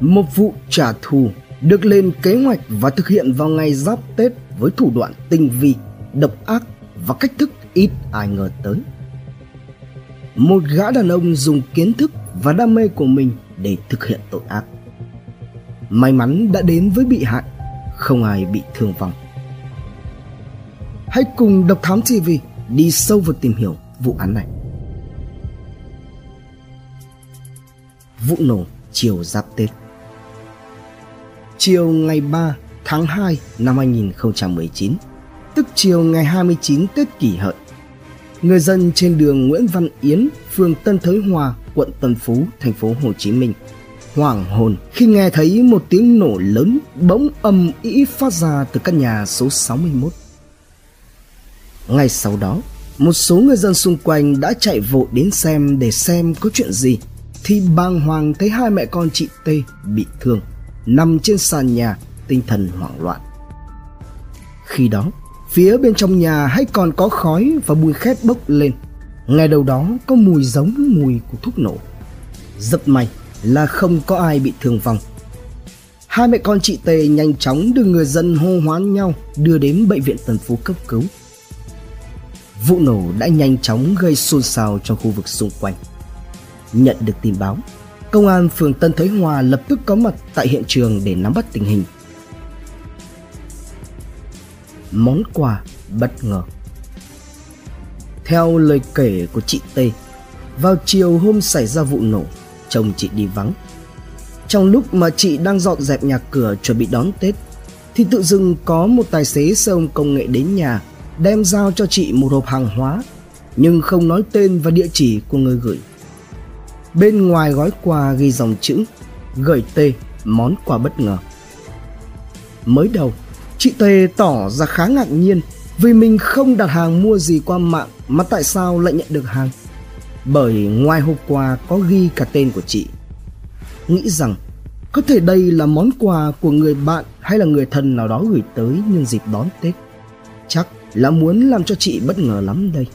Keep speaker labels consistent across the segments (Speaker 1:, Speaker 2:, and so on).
Speaker 1: Một vụ trả thù được lên kế hoạch và thực hiện vào ngày giáp Tết với thủ đoạn tinh vi, độc ác và cách thức ít ai ngờ tới. Một gã đàn ông dùng kiến thức và đam mê của mình để thực hiện tội ác. May mắn đã đến với bị hại, không ai bị thương vong. Hãy cùng Độc Thám TV đi sâu vào tìm hiểu vụ án này. Vụ nổ chiều giáp Tết Chiều ngày 3 tháng 2 năm 2019, tức chiều ngày 29 Tết kỷ hợi, người dân trên đường Nguyễn Văn Yến, phường Tân Thới Hòa, quận Tân Phú, thành phố Hồ Chí Minh hoảng hồn khi nghe thấy một tiếng nổ lớn bỗng âm ĩ phát ra từ căn nhà số 61. Ngay sau đó, một số người dân xung quanh đã chạy vội đến xem để xem có chuyện gì thì bàng hoàng thấy hai mẹ con chị T bị thương nằm trên sàn nhà, tinh thần hoảng loạn. Khi đó, phía bên trong nhà hay còn có khói và mùi khét bốc lên. Ngay đầu đó có mùi giống mùi của thuốc nổ. Rất may là không có ai bị thương vong. Hai mẹ con chị tề nhanh chóng được người dân hô hoán nhau đưa đến bệnh viện Tân phú cấp cứu. Vụ nổ đã nhanh chóng gây xôn xao trong khu vực xung quanh. Nhận được tin báo công an phường tân thới hòa lập tức có mặt tại hiện trường để nắm bắt tình hình món quà bất ngờ theo lời kể của chị T, vào chiều hôm xảy ra vụ nổ, chồng chị đi vắng. Trong lúc mà chị đang dọn dẹp nhà cửa chuẩn bị đón Tết, thì tự dưng có một tài xế xe ôm công nghệ đến nhà đem giao cho chị một hộp hàng hóa nhưng không nói tên và địa chỉ của người gửi. Bên ngoài gói quà ghi dòng chữ gửi tê món quà bất ngờ. Mới đầu, chị Tê tỏ ra khá ngạc nhiên vì mình không đặt hàng mua gì qua mạng mà tại sao lại nhận được hàng. Bởi ngoài hộp quà có ghi cả tên của chị. Nghĩ rằng có thể đây là món quà của người bạn hay là người thân nào đó gửi tới nhân dịp đón Tết. Chắc là muốn làm cho chị bất ngờ lắm đây.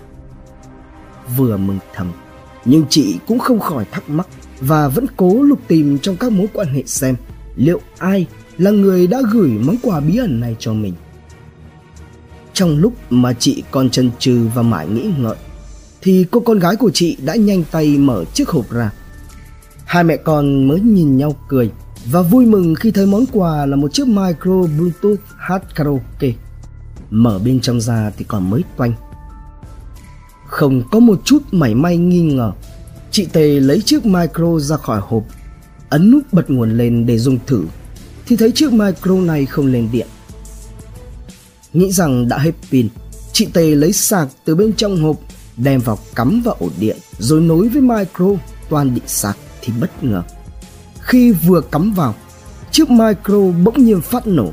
Speaker 1: Vừa mừng thầm, nhưng chị cũng không khỏi thắc mắc và vẫn cố lục tìm trong các mối quan hệ xem liệu ai là người đã gửi món quà bí ẩn này cho mình. Trong lúc mà chị còn chần chừ và mãi nghĩ ngợi, thì cô con gái của chị đã nhanh tay mở chiếc hộp ra. Hai mẹ con mới nhìn nhau cười và vui mừng khi thấy món quà là một chiếc micro bluetooth hát karaoke. Mở bên trong ra thì còn mới toanh. Không có một chút mảy may nghi ngờ, chị Tề lấy chiếc micro ra khỏi hộp, ấn nút bật nguồn lên để dùng thử thì thấy chiếc micro này không lên điện. Nghĩ rằng đã hết pin, chị Tề lấy sạc từ bên trong hộp đem vào cắm vào ổ điện rồi nối với micro toàn định sạc thì bất ngờ. Khi vừa cắm vào, chiếc micro bỗng nhiên phát nổ.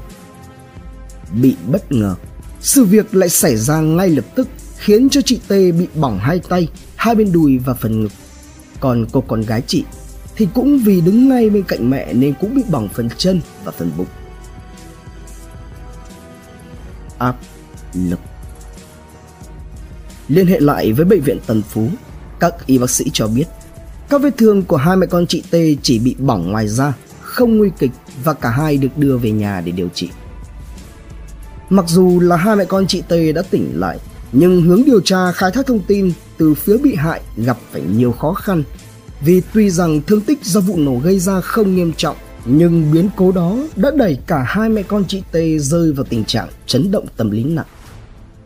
Speaker 1: Bị bất ngờ, sự việc lại xảy ra ngay lập tức khiến cho chị T bị bỏng hai tay, hai bên đùi và phần ngực. Còn cô con gái chị thì cũng vì đứng ngay bên cạnh mẹ nên cũng bị bỏng phần chân và phần bụng. Áp lực Liên hệ lại với bệnh viện Tần Phú, các y bác sĩ cho biết các vết thương của hai mẹ con chị T chỉ bị bỏng ngoài da, không nguy kịch và cả hai được đưa về nhà để điều trị. Mặc dù là hai mẹ con chị T đã tỉnh lại, nhưng hướng điều tra khai thác thông tin từ phía bị hại gặp phải nhiều khó khăn vì tuy rằng thương tích do vụ nổ gây ra không nghiêm trọng nhưng biến cố đó đã đẩy cả hai mẹ con chị T rơi vào tình trạng chấn động tâm lý nặng.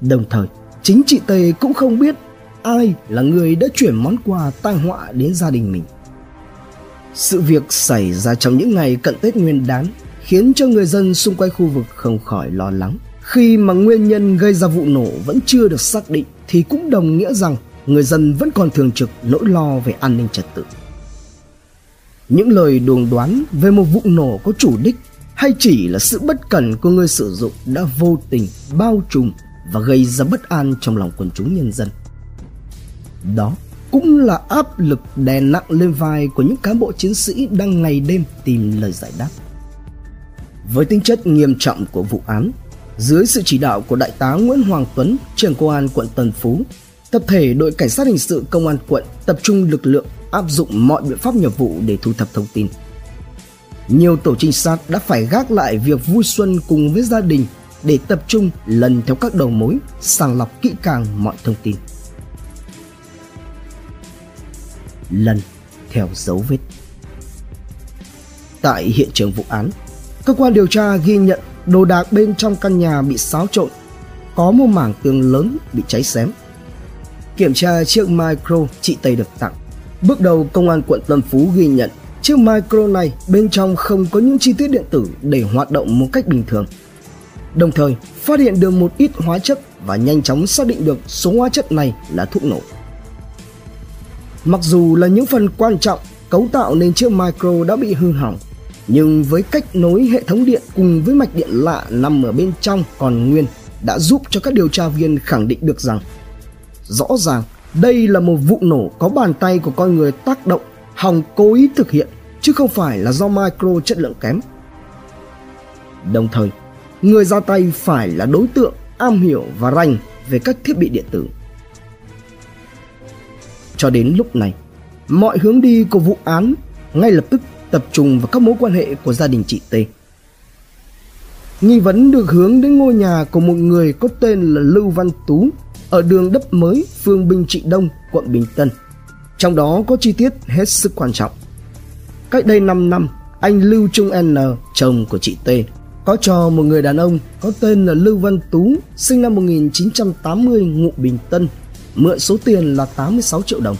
Speaker 1: Đồng thời, chính chị T cũng không biết ai là người đã chuyển món quà tai họa đến gia đình mình. Sự việc xảy ra trong những ngày cận Tết Nguyên đán khiến cho người dân xung quanh khu vực không khỏi lo lắng. Khi mà nguyên nhân gây ra vụ nổ vẫn chưa được xác định thì cũng đồng nghĩa rằng người dân vẫn còn thường trực nỗi lo về an ninh trật tự. Những lời đồn đoán về một vụ nổ có chủ đích hay chỉ là sự bất cẩn của người sử dụng đã vô tình bao trùm và gây ra bất an trong lòng quần chúng nhân dân. Đó cũng là áp lực đè nặng lên vai của những cán bộ chiến sĩ đang ngày đêm tìm lời giải đáp. Với tính chất nghiêm trọng của vụ án, dưới sự chỉ đạo của Đại tá Nguyễn Hoàng Tuấn, trưởng công an quận Tân Phú, tập thể đội cảnh sát hình sự công an quận tập trung lực lượng áp dụng mọi biện pháp nghiệp vụ để thu thập thông tin. nhiều tổ trinh sát đã phải gác lại việc vui xuân cùng với gia đình để tập trung lần theo các đầu mối, sàng lọc kỹ càng mọi thông tin. Lần theo dấu vết. Tại hiện trường vụ án, cơ quan điều tra ghi nhận đồ đạc bên trong căn nhà bị xáo trộn, có một mảng tường lớn bị cháy xém. Kiểm tra chiếc micro chị Tây được tặng, bước đầu công an quận Tân Phú ghi nhận chiếc micro này bên trong không có những chi tiết điện tử để hoạt động một cách bình thường. Đồng thời, phát hiện được một ít hóa chất và nhanh chóng xác định được số hóa chất này là thuốc nổ. Mặc dù là những phần quan trọng cấu tạo nên chiếc micro đã bị hư hỏng, nhưng với cách nối hệ thống điện cùng với mạch điện lạ nằm ở bên trong còn nguyên đã giúp cho các điều tra viên khẳng định được rằng rõ ràng đây là một vụ nổ có bàn tay của con người tác động hòng cố ý thực hiện chứ không phải là do micro chất lượng kém. Đồng thời, người ra tay phải là đối tượng am hiểu và rành về các thiết bị điện tử. Cho đến lúc này, mọi hướng đi của vụ án ngay lập tức tập trung vào các mối quan hệ của gia đình chị T. Nghi vấn được hướng đến ngôi nhà của một người có tên là Lưu Văn Tú ở đường Đấp Mới, phường Bình Trị Đông, quận Bình Tân. Trong đó có chi tiết hết sức quan trọng. Cách đây 5 năm, anh Lưu Trung N, chồng của chị T, có cho một người đàn ông có tên là Lưu Văn Tú, sinh năm 1980 ngụ Bình Tân, mượn số tiền là 86 triệu đồng.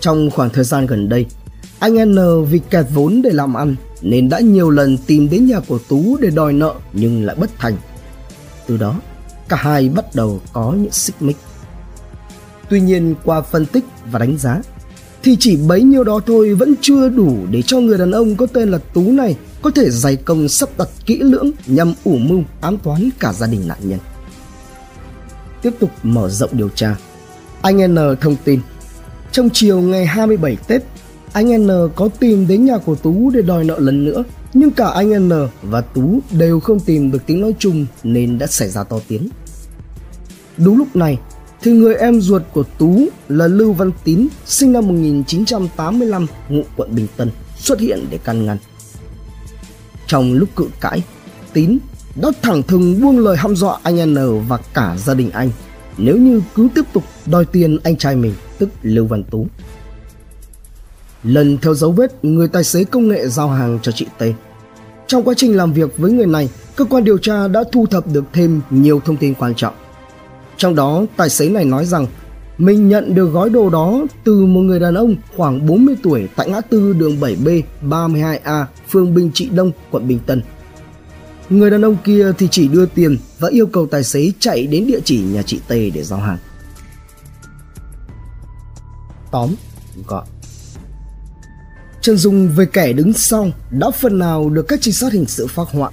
Speaker 1: Trong khoảng thời gian gần đây, anh N vì kẹt vốn để làm ăn nên đã nhiều lần tìm đến nhà của Tú để đòi nợ nhưng lại bất thành. Từ đó, cả hai bắt đầu có những xích mích. Tuy nhiên qua phân tích và đánh giá thì chỉ bấy nhiêu đó thôi vẫn chưa đủ để cho người đàn ông có tên là Tú này có thể dày công sắp đặt kỹ lưỡng nhằm ủ mưu ám toán cả gia đình nạn nhân. Tiếp tục mở rộng điều tra, anh N thông tin trong chiều ngày 27 Tết, anh N có tìm đến nhà của Tú để đòi nợ lần nữa, nhưng cả anh N và Tú đều không tìm được tiếng nói chung nên đã xảy ra to tiếng. Đúng lúc này, thì người em ruột của Tú là Lưu Văn Tín, sinh năm 1985, ngụ quận Bình Tân, xuất hiện để can ngăn. Trong lúc cự cãi, Tín đã thẳng thừng buông lời hăm dọa anh N và cả gia đình anh nếu như cứ tiếp tục đòi tiền anh trai mình, tức Lưu Văn Tú. Lần theo dấu vết người tài xế công nghệ giao hàng cho chị T. Trong quá trình làm việc với người này, cơ quan điều tra đã thu thập được thêm nhiều thông tin quan trọng. Trong đó, tài xế này nói rằng mình nhận được gói đồ đó từ một người đàn ông khoảng 40 tuổi tại ngã tư đường 7B 32A, phường Bình Trị Đông, quận Bình Tân. Người đàn ông kia thì chỉ đưa tiền và yêu cầu tài xế chạy đến địa chỉ nhà chị T để giao hàng. Tóm gọn Chân dung về kẻ đứng sau đã phần nào được các trinh sát hình sự phát họa.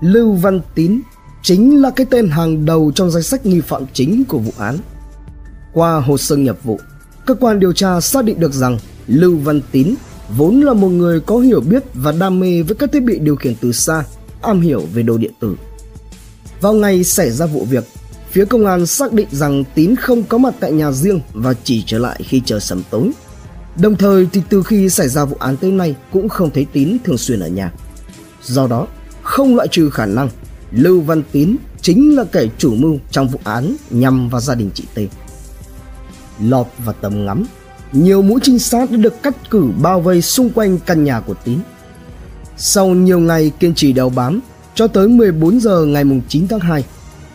Speaker 1: Lưu Văn Tín chính là cái tên hàng đầu trong danh sách nghi phạm chính của vụ án. Qua hồ sơ nghiệp vụ, cơ quan điều tra xác định được rằng Lưu Văn Tín vốn là một người có hiểu biết và đam mê với các thiết bị điều khiển từ xa, am hiểu về đồ điện tử. Vào ngày xảy ra vụ việc, phía công an xác định rằng Tín không có mặt tại nhà riêng và chỉ trở lại khi trời sầm tối. Đồng thời thì từ khi xảy ra vụ án tới nay cũng không thấy Tín thường xuyên ở nhà. Do đó, không loại trừ khả năng Lưu Văn Tín chính là kẻ chủ mưu trong vụ án nhằm vào gia đình chị T. Lọt vào tầm ngắm, nhiều mũi trinh sát đã được cắt cử bao vây xung quanh căn nhà của Tín. Sau nhiều ngày kiên trì đeo bám, cho tới 14 giờ ngày 9 tháng 2,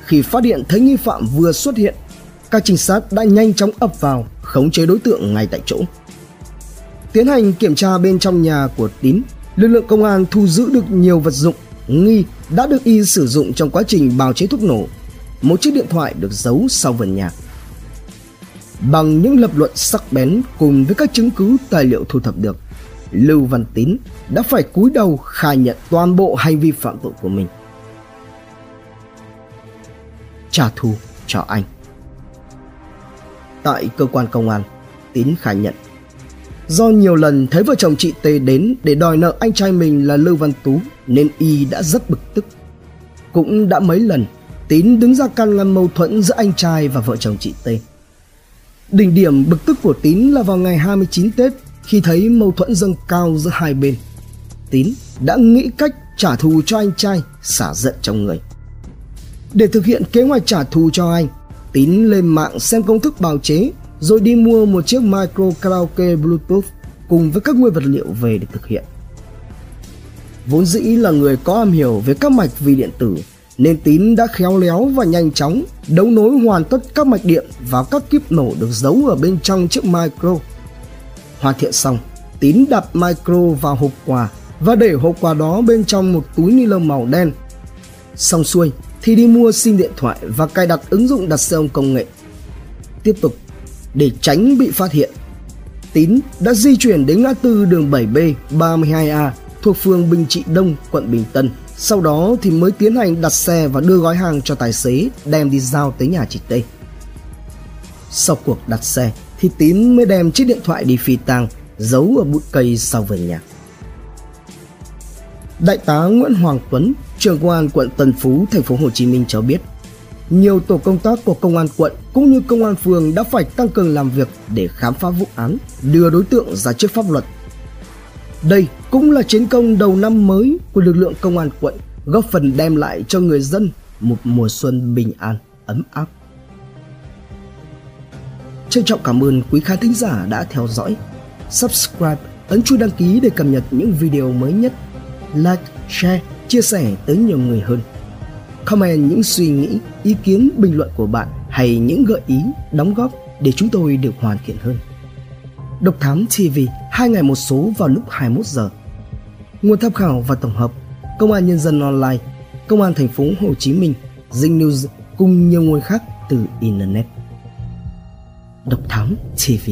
Speaker 1: khi phát hiện thấy nghi phạm vừa xuất hiện, các trinh sát đã nhanh chóng ập vào khống chế đối tượng ngay tại chỗ. Tiến hành kiểm tra bên trong nhà của Tín, lực lượng công an thu giữ được nhiều vật dụng nghi đã được y sử dụng trong quá trình bào chế thuốc nổ. Một chiếc điện thoại được giấu sau vườn nhà. Bằng những lập luận sắc bén cùng với các chứng cứ tài liệu thu thập được, Lưu Văn Tín đã phải cúi đầu khai nhận toàn bộ hành vi phạm tội của mình. Trả thù cho anh. Tại cơ quan công an, Tín khai nhận Do nhiều lần thấy vợ chồng chị Tê đến để đòi nợ anh trai mình là Lưu Văn Tú nên y đã rất bực tức. Cũng đã mấy lần Tín đứng ra can ngăn mâu thuẫn giữa anh trai và vợ chồng chị Tê Đỉnh điểm bực tức của Tín là vào ngày 29 Tết khi thấy mâu thuẫn dâng cao giữa hai bên. Tín đã nghĩ cách trả thù cho anh trai xả giận trong người. Để thực hiện kế hoạch trả thù cho anh, Tín lên mạng xem công thức bào chế rồi đi mua một chiếc micro karaoke Bluetooth cùng với các nguyên vật liệu về để thực hiện. Vốn dĩ là người có am hiểu về các mạch vi điện tử nên Tín đã khéo léo và nhanh chóng đấu nối hoàn tất các mạch điện vào các kíp nổ được giấu ở bên trong chiếc micro. Hoàn thiện xong, Tín đặt micro vào hộp quà và để hộp quà đó bên trong một túi ni lông màu đen. Xong xuôi thì đi mua sim điện thoại và cài đặt ứng dụng đặt xe ôm công nghệ. Tiếp tục, để tránh bị phát hiện, Tín đã di chuyển đến ngã tư đường 7B 32A thuộc phường Bình Trị Đông, quận Bình Tân. Sau đó thì mới tiến hành đặt xe và đưa gói hàng cho tài xế đem đi giao tới nhà chị T. Sau cuộc đặt xe thì Tín mới đem chiếc điện thoại đi phi tang giấu ở bụi cây sau vườn nhà. Đại tá Nguyễn Hoàng Tuấn, trưởng công an quận Tân Phú, thành phố Hồ Chí Minh cho biết, nhiều tổ công tác của công an quận cũng như công an phường đã phải tăng cường làm việc để khám phá vụ án, đưa đối tượng ra trước pháp luật. Đây cũng là chiến công đầu năm mới của lực lượng công an quận, góp phần đem lại cho người dân một mùa xuân bình an, ấm áp. Trân trọng cảm ơn quý khán thính giả đã theo dõi. Subscribe, ấn chuông đăng ký để cập nhật những video mới nhất. Like, share, chia sẻ tới nhiều người hơn. Comment những suy nghĩ, ý kiến, bình luận của bạn hay những gợi ý, đóng góp để chúng tôi được hoàn thiện hơn. Độc Thám TV, hai ngày một số vào lúc 21 giờ. Nguồn tham khảo và tổng hợp: Công an Nhân dân Online, Công an thành phố Hồ Chí Minh, Zing News cùng nhiều nguồn khác từ Internet. Độc Thám TV